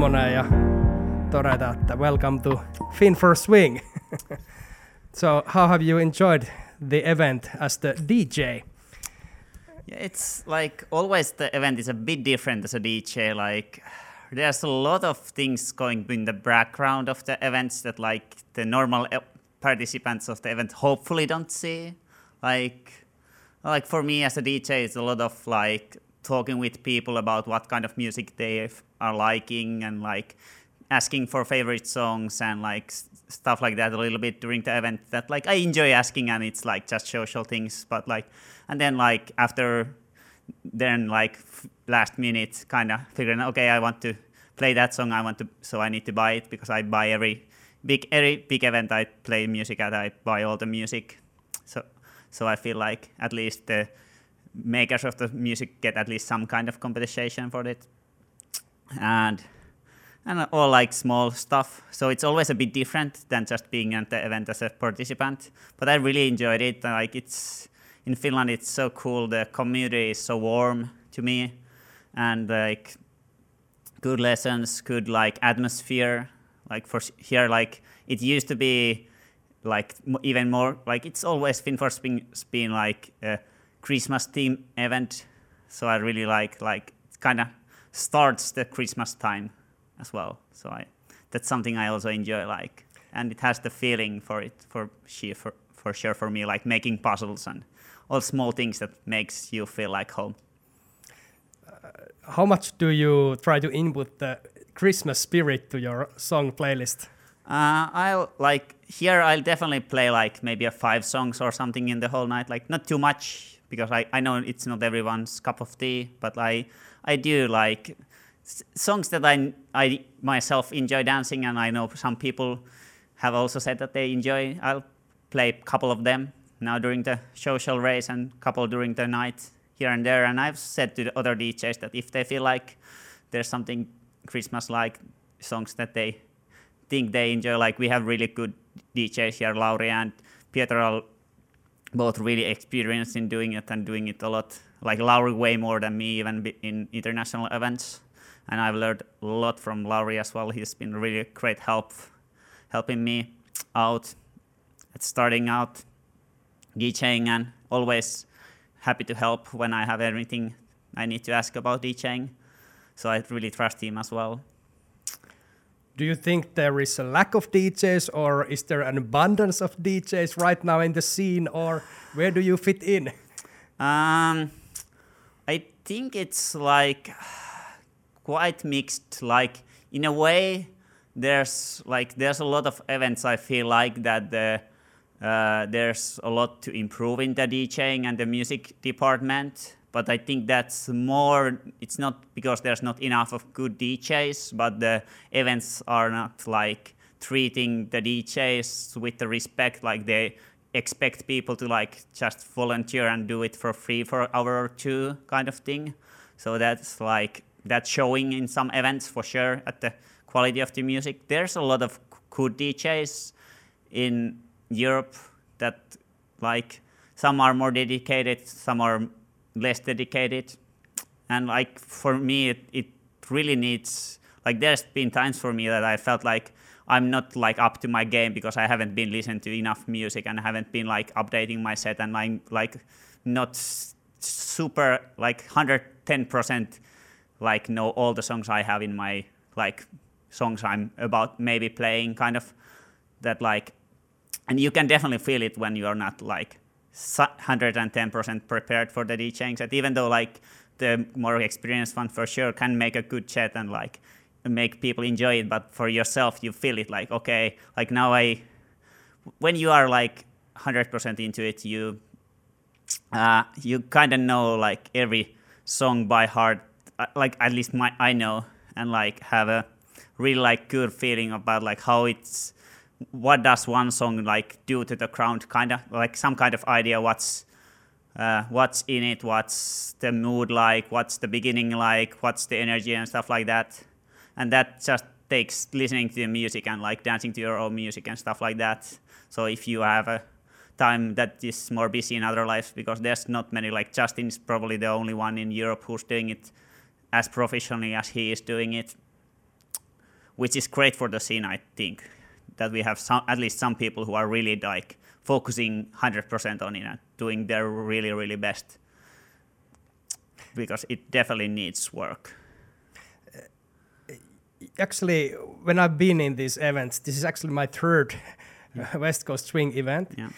tommonen ja todeta, että welcome to Fin4Swing. so how have you enjoyed the event as the DJ? Yeah, it's like always the event is a bit different as a DJ. Like there's a lot of things going in the background of the events that like the normal e- participants of the event hopefully don't see. Like like for me as a DJ, it's a lot of like talking with people about what kind of music they f- are liking and like asking for favorite songs and like stuff like that a little bit during the event that like I enjoy asking and it's like just social things but like and then like after then like last minute kind of figuring okay I want to play that song I want to so I need to buy it because I buy every big every big event I play music at I buy all the music. So so I feel like at least the makers of the music get at least some kind of compensation for it and and all like small stuff. So it's always a bit different than just being at the event as a participant but i really enjoyed it. Like it's in finland it's so cool. The community is so warm to me and like good lessons good like atmosphere like for here like it used to be like even more like it's always finforce been, been like a christmas theme event. So i really like like it kind of starts the christmas time as well so i that's something i also enjoy like and it has the feeling for it for she for, for sure for me like making puzzles and all small things that makes you feel like home How much do you try to input the Christmas spirit to your song playlist? Uh, I'll like here. I'll definitely play like maybe a five songs or something in the whole night. Like not too much because I, I know it's not everyone's cup of tea, but I I do like songs that I I myself enjoy dancing, and I know some people have also said that they enjoy. I'll play a couple of them now during the social race and couple during the night here and there. And I've said to the other DJs that if they feel like there's something Christmas-like songs that they think they enjoy. Like we have really good DJs here, Lauri and Pietro both really experienced in doing it and doing it a lot. Like Lauri way more than me even in international events. And I've learned a lot from Lauri as well. He's been really great help helping me out at starting out DJing and always happy to help when I have anything I need to ask about DJing. So I really trust him as well. Do you think there is a lack of DJs or is there an abundance of DJs right now in the scene or where do you fit in? Um, I think it's like quite mixed. Like in a way, there's like there's a lot of events. I feel like that the uh, there's a lot to improve in the DJing and the music department. But I think that's more. It's not because there's not enough of good DJs, but the events are not like treating the DJs with the respect like they expect people to like just volunteer and do it for free for an hour or two kind of thing. So that's like that's showing in some events for sure at the quality of the music. There's a lot of good DJs in Europe that like some are more dedicated, some are less dedicated. And like for me it, it really needs like there's been times for me that I felt like I'm not like up to my game because I haven't been listening to enough music and I haven't been like updating my set and I'm like not super like 110% like know all the songs I have in my like songs I'm about maybe playing kind of that like and you can definitely feel it when you're not like 110% prepared for the DJing set even though like the more experienced one for sure can make a good chat and like make people enjoy it but for yourself you feel it like okay like now I when you are like 100% into it you uh, you kind of know like every song by heart uh, like at least my I know and like have a really like good feeling about like how it's what does one song like do to the crowd? Kind of like some kind of idea what's uh, what's in it what's the mood like what's the beginning like what's the energy and stuff like that. And that just takes listening to the music and like dancing to your own music and stuff like that. So if you have a time that is more busy in other lives because there's not many like Justin is probably the only one in europe who's doing it as professionally as he is doing it which is great for the scene, I think. That we have some, at least some people who are really like focusing 100% on it and doing their really, really best. Because it definitely needs work. Uh, actually, when I've been in these events, this is actually my third West Coast Swing event. Yeah.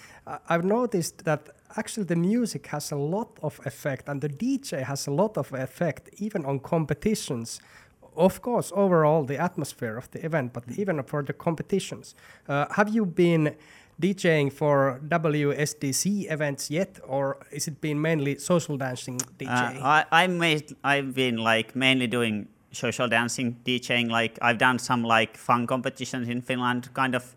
I've noticed that actually the music has a lot of effect and the DJ has a lot of effect even on competitions. Of course, overall the atmosphere of the event, but even for the competitions. Uh, have you been DJing for WSDC events yet, or is it been mainly social dancing Uh, DJing? I, I made, I've been like mainly doing social dancing, DJing. Like I've done some like fun competitions in Finland, kind of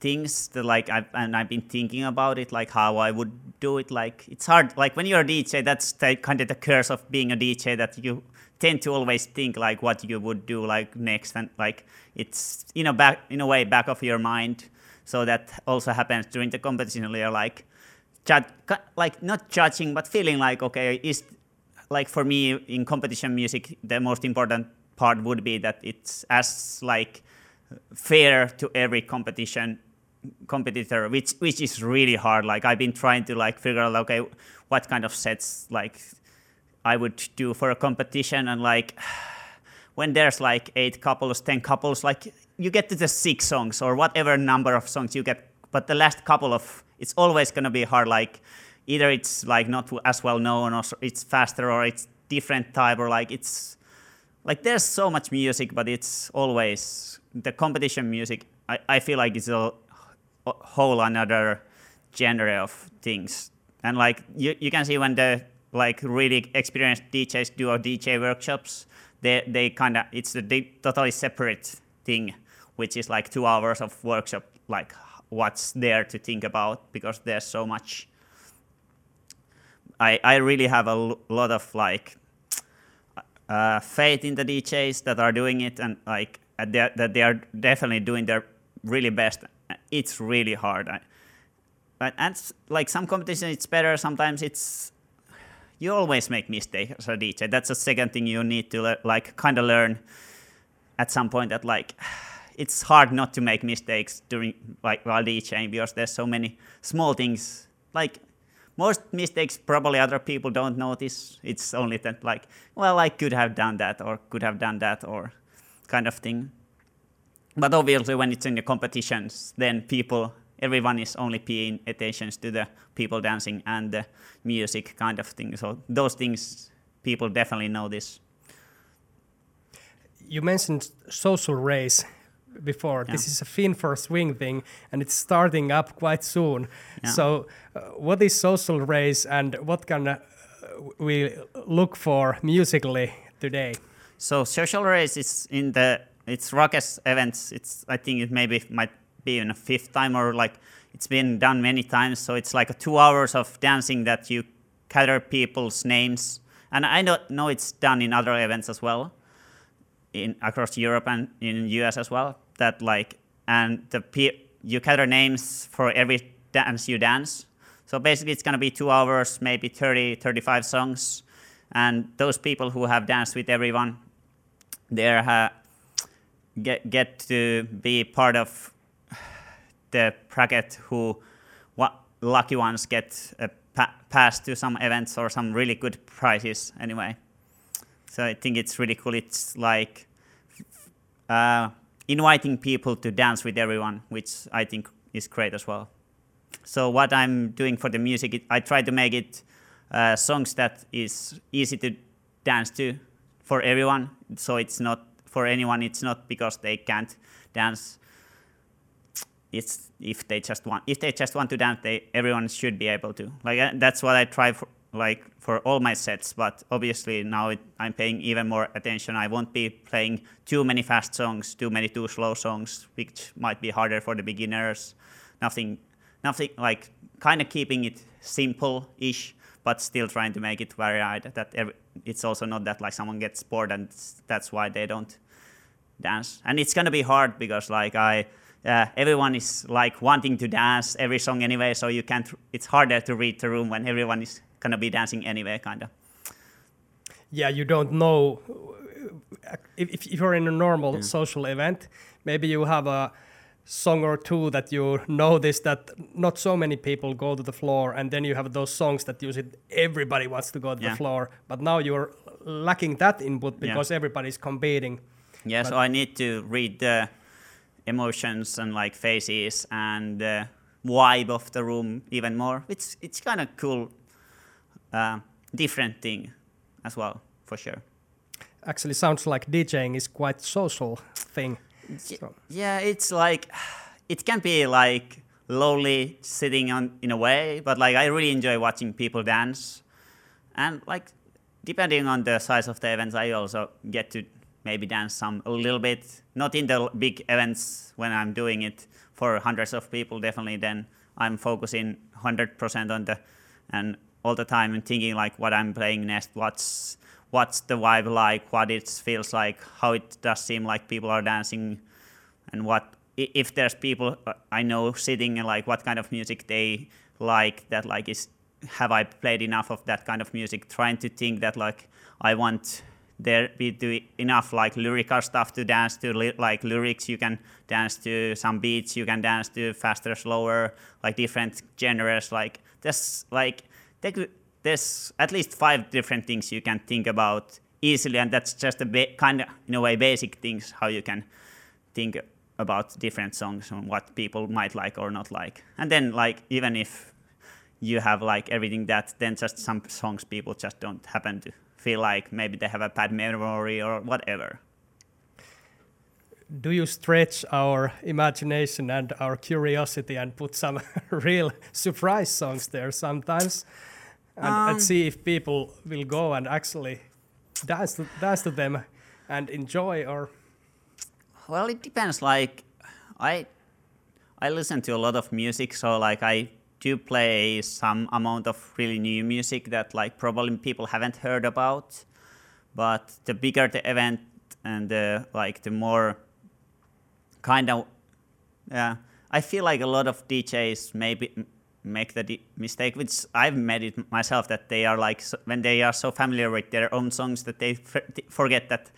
things that like I've, and I've been thinking about it, like how I would do it. Like it's hard. Like when you're a DJ, that's the, kind of the curse of being a DJ that you tend to always think like what you would do like next, and like it's you know back in a way back of your mind. So that also happens during the competition. You're like, like not judging, but feeling like okay, is like for me in competition music, the most important part would be that it's as like fair to every competition competitor, which which is really hard. Like I've been trying to like figure out okay, what kind of sets like I would do for a competition, and like when there's like eight couples, ten couples, like you get to the six songs or whatever number of songs you get, but the last couple of it's always gonna be hard. Like either it's like not as well known, or it's faster, or it's different type, or like it's like there's so much music, but it's always the competition music. I, I feel like it's a, a whole another genre of things, and like you, you can see when the like really experienced DJs do a DJ workshops, they they kind of it's a totally separate thing, which is like two hours of workshop, like what's there to think about because there's so much. I I really have a lot of like uh, faith in the DJs that are doing it and like that they are definitely doing their really best. It's really hard. I, but and like some competition, it's better. Sometimes it's you always make mistakes as a DJ. That's the second thing you need to le- like kind of learn at some point. That like it's hard not to make mistakes during like while DJing because there's so many small things. Like most mistakes, probably other people don't notice. It's only that like, well, I could have done that or could have done that or kind of thing. But obviously, when it's in the competitions, then people, everyone is only paying attention to the people dancing and the music kind of thing. So those things, people definitely notice. you mentioned social race before. This is a Fin4Swing thing, and it's starting up quite soon. Yeah. So, uh, what is social race, and what can uh, we look for musically today? So social race is in the it's Rockets events. It's I think it maybe might in a fifth time or like it's been done many times. So it's like a two hours of dancing that you gather people's names, and I know it's done in other events as well, in across Europe and in US as well. That like and the you gather names for every dance you dance. So basically, it's gonna be two hours, maybe 30, 35 songs, and those people who have danced with everyone, they uh, get get to be part of the bracket who lucky ones get a pa- pass to some events or some really good prizes anyway. So I think it's really cool. It's like uh, inviting people to dance with everyone, which I think is great as well. So what I'm doing for the music, it, I try to make it uh, songs that is easy to dance to for everyone. So it's not for anyone. It's not because they can't dance. It's if they just want if they just want to dance, they everyone should be able to. Like uh, that's what I try for like for all my sets. But obviously now it, I'm paying even more attention. I won't be playing too many fast songs, too many too slow songs, which might be harder for the beginners. Nothing nothing like kind of keeping it simple-ish, but still trying to make it varied. That every, it's also not that like someone gets bored and that's why they don't dance. And it's gonna be hard because like I, uh, everyone is like wanting to dance every song anyway, so you can't. It's harder to read the room when everyone is gonna be dancing anyway, kind of. Yeah, you don't know uh, if, if you're in a normal social event, maybe you have a song or two that you notice that not so many people go to the floor, and then you have those songs that usually everybody wants to go to Yeah. the floor. But now you're lacking that input Yeah. because everybody's competing. Yeah, But- so I need to read the emotions and like faces and the vibe of the room even more. It's it's kind of cool, uh, different thing as well for sure. Actually, sounds like DJing is quite social thing. So- Yeah, it's like it can be like lonely sitting on in a way, but like I really enjoy watching people dance, and like depending on the size of the events, I also get to maybe dance some a little bit. Not in the big events when I'm doing it for hundreds of people. Definitely, then I'm focusing hundred percent on the and all the time and thinking like what I'm playing next, what's what's the vibe like, what it feels like, how it does seem like people are dancing, and what if there's people uh, I know sitting and like what kind of music they like that like is have I played enough of that kind of music? Trying to think that like I want there be enough like lyrical stuff to dance to like lyrics. You can dance to some beats you can dance to faster slower like different genres. Like there's like there's at least five different things you can think about easily and that's just a ba- kind of in a way basic things how you can think about different songs and what people might like or not like. And then like even if you have like everything that then just some songs people just don't happen to feel like. Maybe they have a bad memory or whatever. Do you stretch our imagination and our curiosity and put some real surprise songs there sometimes, and, Um, and see if people will go and actually dance to, dance to them and enjoy or Well, it depends. Like, I I listen to a lot of music, so like I do play some amount of really new music that like probably people haven't heard about. But the bigger the event and the like, the more kind of yeah. I feel like a lot of DJs maybe make the mistake, which I've made it myself, that they are like so, when they are so familiar with their own songs that they forget that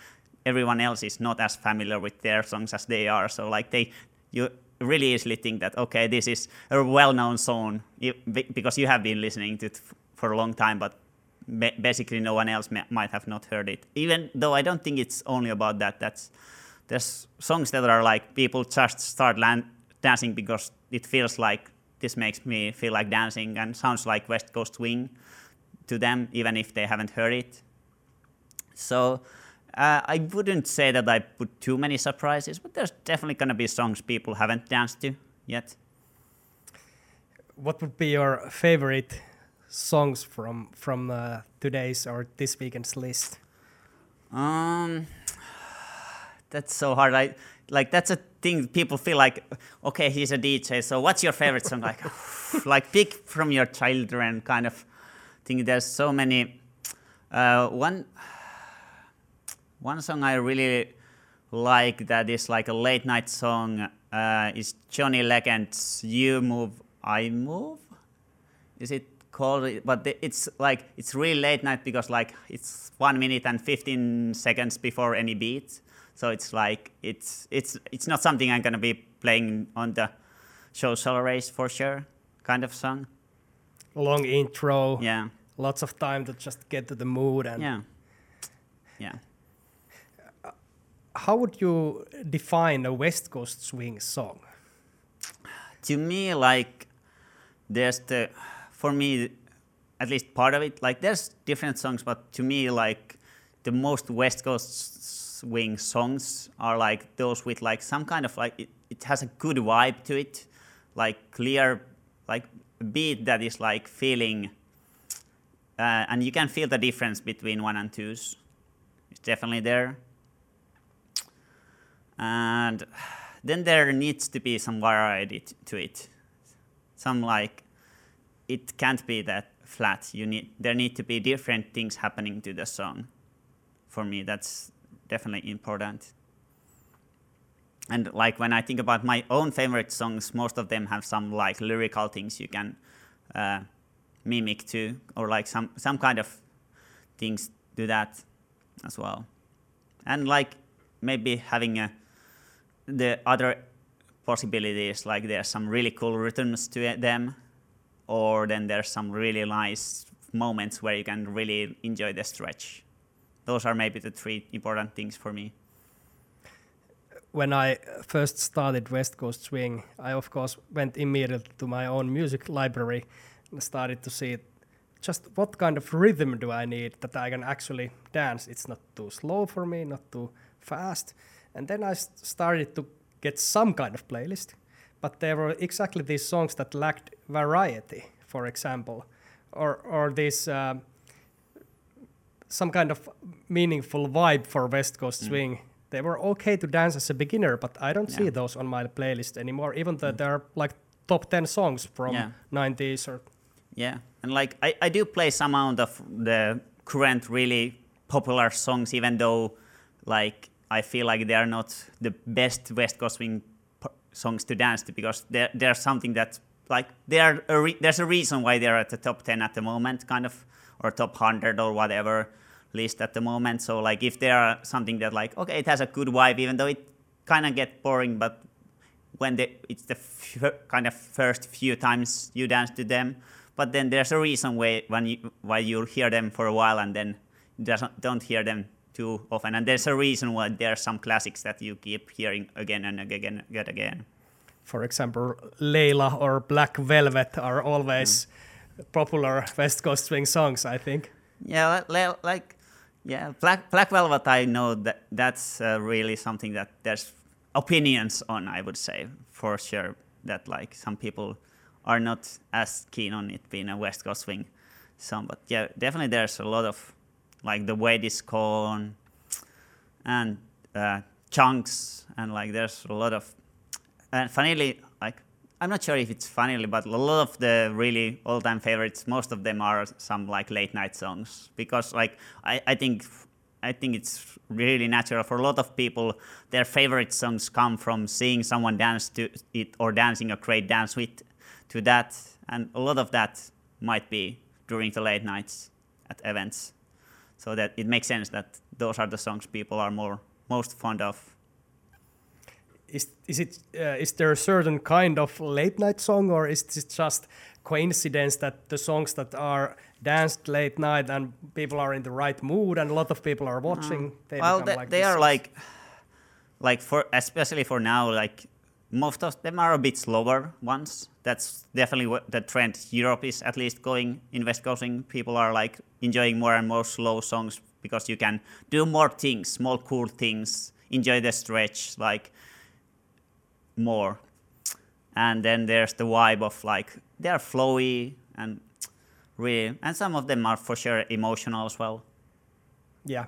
everyone else is not as familiar with their songs as they are. So like they, you really easily think that okay, this is a well-known song because you have been listening to it for a long time, but basically no one else might have not heard it. Even though I don't think it's only about that. That's there's songs that are like people just start dancing because it feels like this makes me feel like dancing and sounds like West Coast Swing to them, even if they haven't heard it. So uh, I wouldn't say that I put too many surprises, but there's definitely gonna be songs people haven't danced to yet. what would be your favorite songs from from uh, today's or this weekend's list? Um, that's so hard. I like that's a thing. People feel like, okay, he's a DJ. So what's your favorite song? Like, like pick from your children kind of thing. There's so many. Uh, one one song I really like that is like a late night song uh, is Johnny Legend's "You Move, I Move." Is it called? But it's like it's really late night because like it's one minute and fifteen seconds before any beat. So it's like it's it's it's not something I'm gonna be playing on the social race for sure. Kind of song. Long intro, Yeah. lots of time to just get to the mood and Yeah. Yeah. How would you define a West Coast swing song? to me like there's the for me at least part of it like there's different songs but to me like the most west coast swing songs are like those with like some kind of like it, it has a good vibe to it. Like clear like beat that is like feeling uh, and you can feel the difference between one and twos. It's definitely there and then there needs to be some variety to it. Some like it can't be that flat. You need there need to be different things happening to the song. For me that's definitely important. And like when i think about my own favorite songs most of them have some like lyrical things you can uh, mimic to or like some some kind of things do that as well. And like maybe having a the other possibilities like there's some really cool rhythms to them or then there's some really nice moments where you can really enjoy the stretch those are maybe the three important things for me when I first started West Coast Swing, I of course went immediately to my own music library and started to see just what kind of rhythm do I need that I can actually dance. It's not too slow for me, not too fast. And then I s- started to get some kind of playlist, but there were exactly these songs that lacked variety, for example, or or these. Um, some kind of meaningful vibe for West Coast Mm. Swing. They were okay to dance as a beginner, but I don't see those on my playlist anymore. Even though there are like top ten songs from Yeah. 90s or Yeah, and like I, I do play some amount of the current really popular songs, even though like I feel like they are not the best West Coast Swing songs to dance to because they're, they're something that like they are a re- there's a reason why they're at the top 10 at the moment kind of or top 100 or whatever list at the moment so like if there are something that like okay it has a good vibe even though it kind of get boring but when the, it's the kind of first few times you dance to them. But then there's a reason why when you why you hear them for a while and then doesn't, don't hear them too often. And there's a reason why there are some classics that you keep hearing again and again and again. for example, Layla or Black Velvet are always Mm. popular West Coast Swing songs, I think. Yeah, li- li- like yeah, Black Black Velvet. I know that that's uh, really something that there's opinions on. I would say for sure that like some people are not as keen on it being a West Coast swing song, but yeah, definitely there's a lot of like the way this corn and uh, chunks and like there's a lot of and funnily like I'm not sure if it's funnily, but a lot of the really all-time favorites, most of them are some like late night songs because like I, I think I think it's really natural for a lot of people. Their favorite songs come from seeing someone dance to it or dancing a great dance with to that, and a lot of that might be during the late nights at events. So that it makes sense that those are the songs people are more most fond of. Is is it uh, is there a certain kind of late night song, or is this just coincidence that the songs that are danced late night and people are in the right mood and a lot of people are watching? They Mm. well, they, like they are songs? like, like for especially for now, like most of them are a bit slower ones. That's definitely what the trend Europe is at least going in West Coasting. People are like enjoying more and more slow songs because you can do more things, more cool things, enjoy the stretch like more. And then there's the vibe of like they're flowy and really, and some of them are for sure emotional as well. yeah.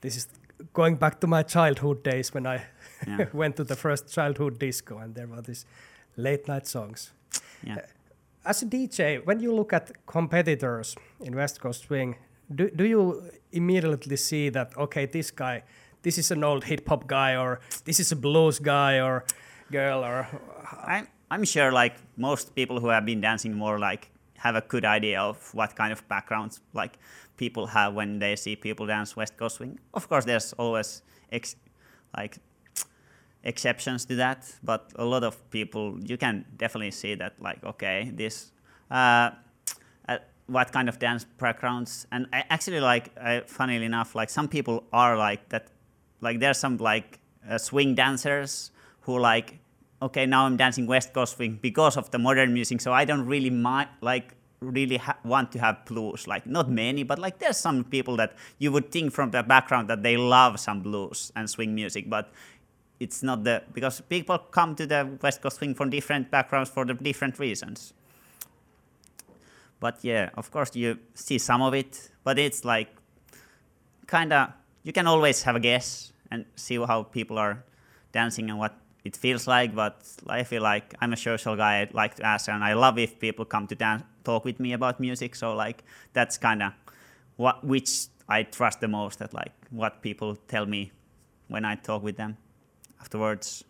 This is going back to my childhood days when I Yeah. went to the first childhood disco and there were these late night songs. Yeah. Uh, as a DJ, when you look at competitors in West Coast Swing, do, do you immediately see that, okay, this guy, this is an old hip hop guy, or this is a blues guy or girl, or I'm, I'm sure like most people who have been dancing more like have a good idea of what kind of backgrounds like people have when they see people dance West Coast swing. Of course, there's always ex- like exceptions to that, but a lot of people you can definitely see that like okay this uh, uh, what kind of dance backgrounds and I actually like uh, funnily enough like some people are like that like there's some like uh, swing dancers who like okay now i'm dancing west coast swing because of the modern music so i don't really mi- like really want to have blues like not many but like there's some people that you would think from the background that they love some blues and swing music but it's not the because people come to the west coast swing from different backgrounds for the different reasons. But yeah of course you see some of it but it's like kind of you can always have a guess and see how people are dancing and what it feels like but i feel like i'm a social guy i like to ask and i love if people come to dance talk with me about music so like that's kind of what which i trust the most that like what people tell me when i talk with them afterwards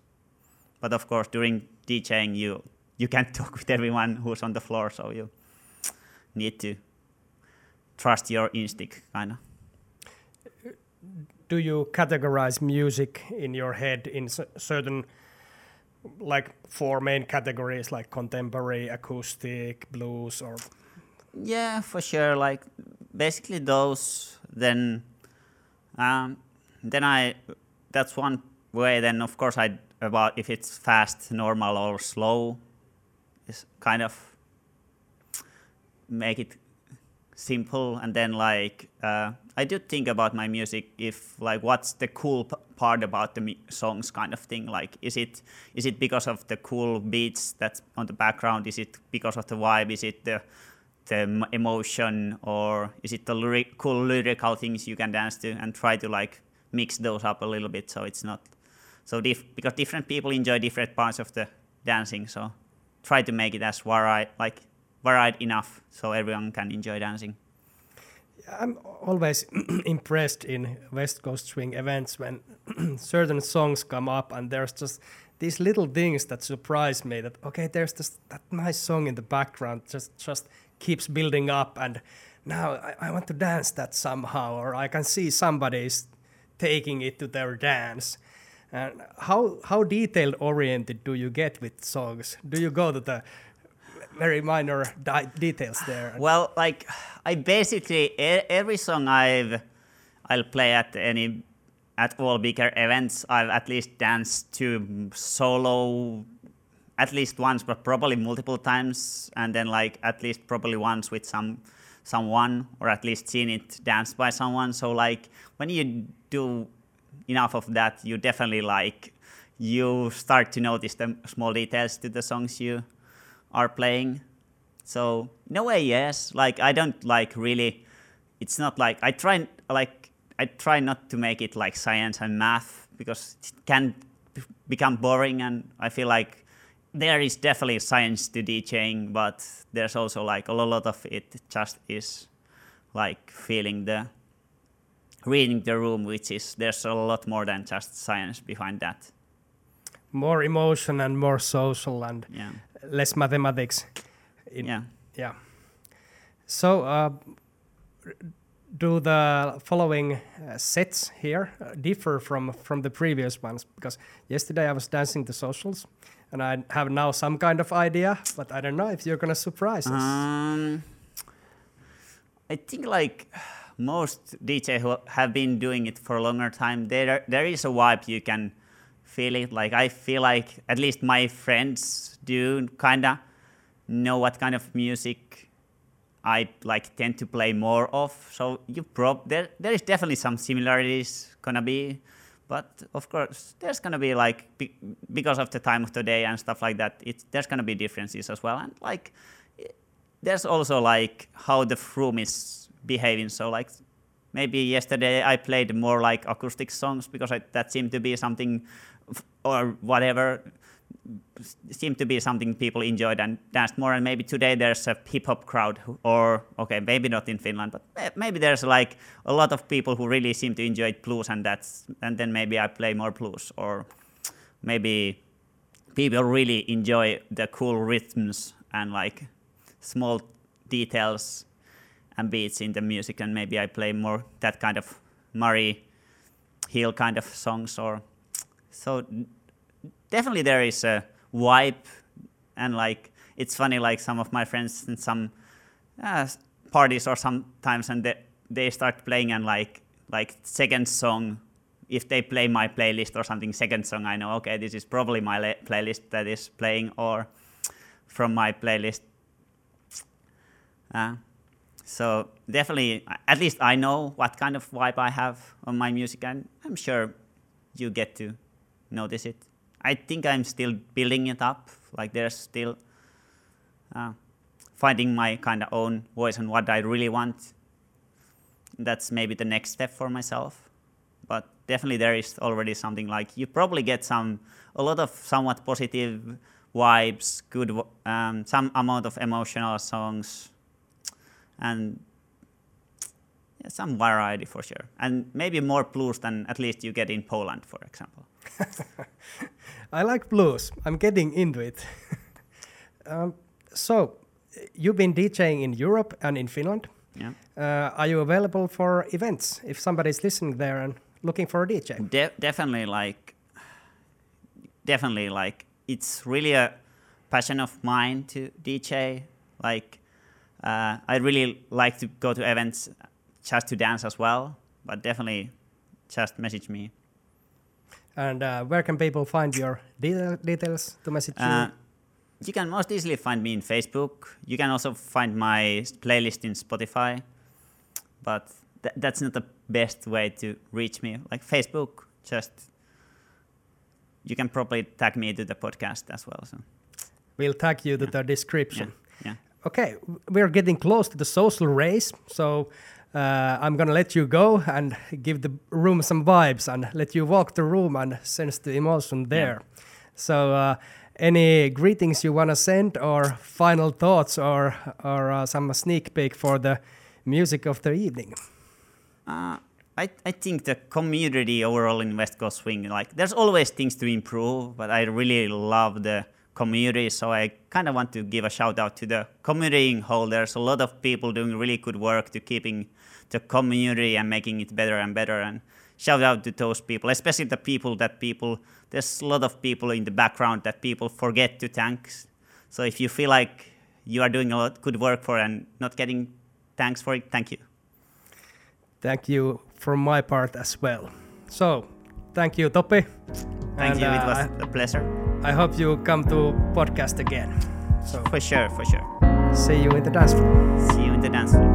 but of course during djing you you can't talk with everyone who's on the floor so you need to trust your instinct kind of do you categorize music in your head in certain like four main categories like contemporary acoustic blues or Yeah, for sure. Like basically those. Then, um, then I. That's one way. Then of course I about if it's fast, normal, or slow. Is kind of make it simple, and then like uh, I do think about my music. If like what's the cool part about the songs, kind of thing. Like is it is it because of the cool beats that's on the background? Is it because of the vibe? Is it the the emotion or is it the lyric, cool lyrical things you can dance to and try to like mix those up a little bit so it's not so dif- because different people enjoy different parts of the dancing so try to make it as varied like varied enough so everyone can enjoy dancing. I'm always impressed in West Coast Swing events when certain songs come up and there's just these little things that surprise me that okay there's this that nice song in the background just just keeps building up and now I, I want to dance that somehow or I can see somebody's taking it to their dance and how how detailed oriented do you get with songs do you go to the very minor details there Well, like I basically every song I've I'll play at any at all bigger events I've at least danced to solo at least once, but probably multiple times, and then like at least probably once with some someone or at least seen it danced by someone. So like when you do enough of that, you definitely like you start to notice the small details to the songs you are playing. So in a way, yes. Like I don't like really. It's not like I try like I try not to make it like science and math because it can become boring, and I feel like there is definitely science to DJing, but there's also like a lot of it just is like feeling the reading the room, which is there's a lot more than just science behind that. more emotion and more social and Yeah. less mathematics. In, Yeah. yeah. So, uh, do the following uh, sets here uh, differ from from the previous ones? Because yesterday I was dancing the socials, and I have now some kind of idea, but I don't know if you're gonna surprise us. Um, I think like most DJ who have been doing it for a longer time, there there is a vibe you can feel it. Like I feel like at least my friends do kinda know what kind of music I like tend to play more of. So you prob there there is definitely some similarities gonna be, but of course there's gonna be like be, because of the time of the day and stuff like that. It's there's gonna be differences as well, and like there's also like how the room is behaving. So like maybe yesterday I played more like acoustic songs because I, that seemed to be something or whatever seemed to be something people enjoyed and danced more. And maybe today there's a hip hop crowd, who, or okay, maybe not in Finland, but maybe there's like a lot of people who really seem to enjoy blues, and that's and then maybe I play more blues, or maybe people really enjoy the cool rhythms and like small details and beats in the music, and maybe I play more that kind of Murray Hill kind of songs, or so definitely there is a vibe and like it's funny like some of my friends in some uh, parties or sometimes and they, they start playing and like like second song if they play my playlist or something second song i know okay this is probably my la- playlist that is playing or from my playlist. Uh, so definitely at least i know what kind of vibe i have on my music and i'm sure you get to notice it I think I'm still building it up. Like there's still uh, finding my kind of own voice and what I really want. That's maybe the next step for myself. But definitely there is already something like you probably get some a lot of somewhat positive vibes, good um, some amount of emotional songs, and yeah, some variety for sure, and maybe more blues than at least you get in Poland, for example. I like blues. I'm getting into it. um, so, you've been DJing in Europe and in Finland. Yeah. Uh, are you available for events if somebody's listening there and looking for a DJ? De- definitely like definitely like it's really a passion of mine to DJ. Like uh, I really like to go to events just to dance as well, but definitely just message me. And uh, where can people find your detail- details to message you? Uh, you can most easily find me in Facebook. You can also find my playlist in Spotify, but th- that's not the best way to reach me. Like Facebook, just you can probably tag me to the podcast as well. So We'll tag you to yeah. the yeah, description. yeah. Okay, we're getting close to the social race, so uh, I'm gonna let you go and give the room some vibes and let you walk the room and sense the emotion there. So, uh, any greetings you wanna send, or final thoughts, or or uh, some sneak peek for the music of the evening? Uh, I, I think the community overall in West Coast Swing, like there's always things to improve, but I really love the community. So I kind of want to give a shout out to the community. There's a lot of people doing really good work to keeping the community and making it better and better. And shout out to those people, especially the people that people, there's a lot of people in the background that people forget to thank. So if you feel like you are doing a lot good work for and not getting thanks for it, thank you. Thank you from my part as well. So, thank you, Topi. Thank And, you. It uh, was I- a pleasure. I hope you come to podcast again. So For sure, for sure. see you in the dance floor. See you in the dance floor.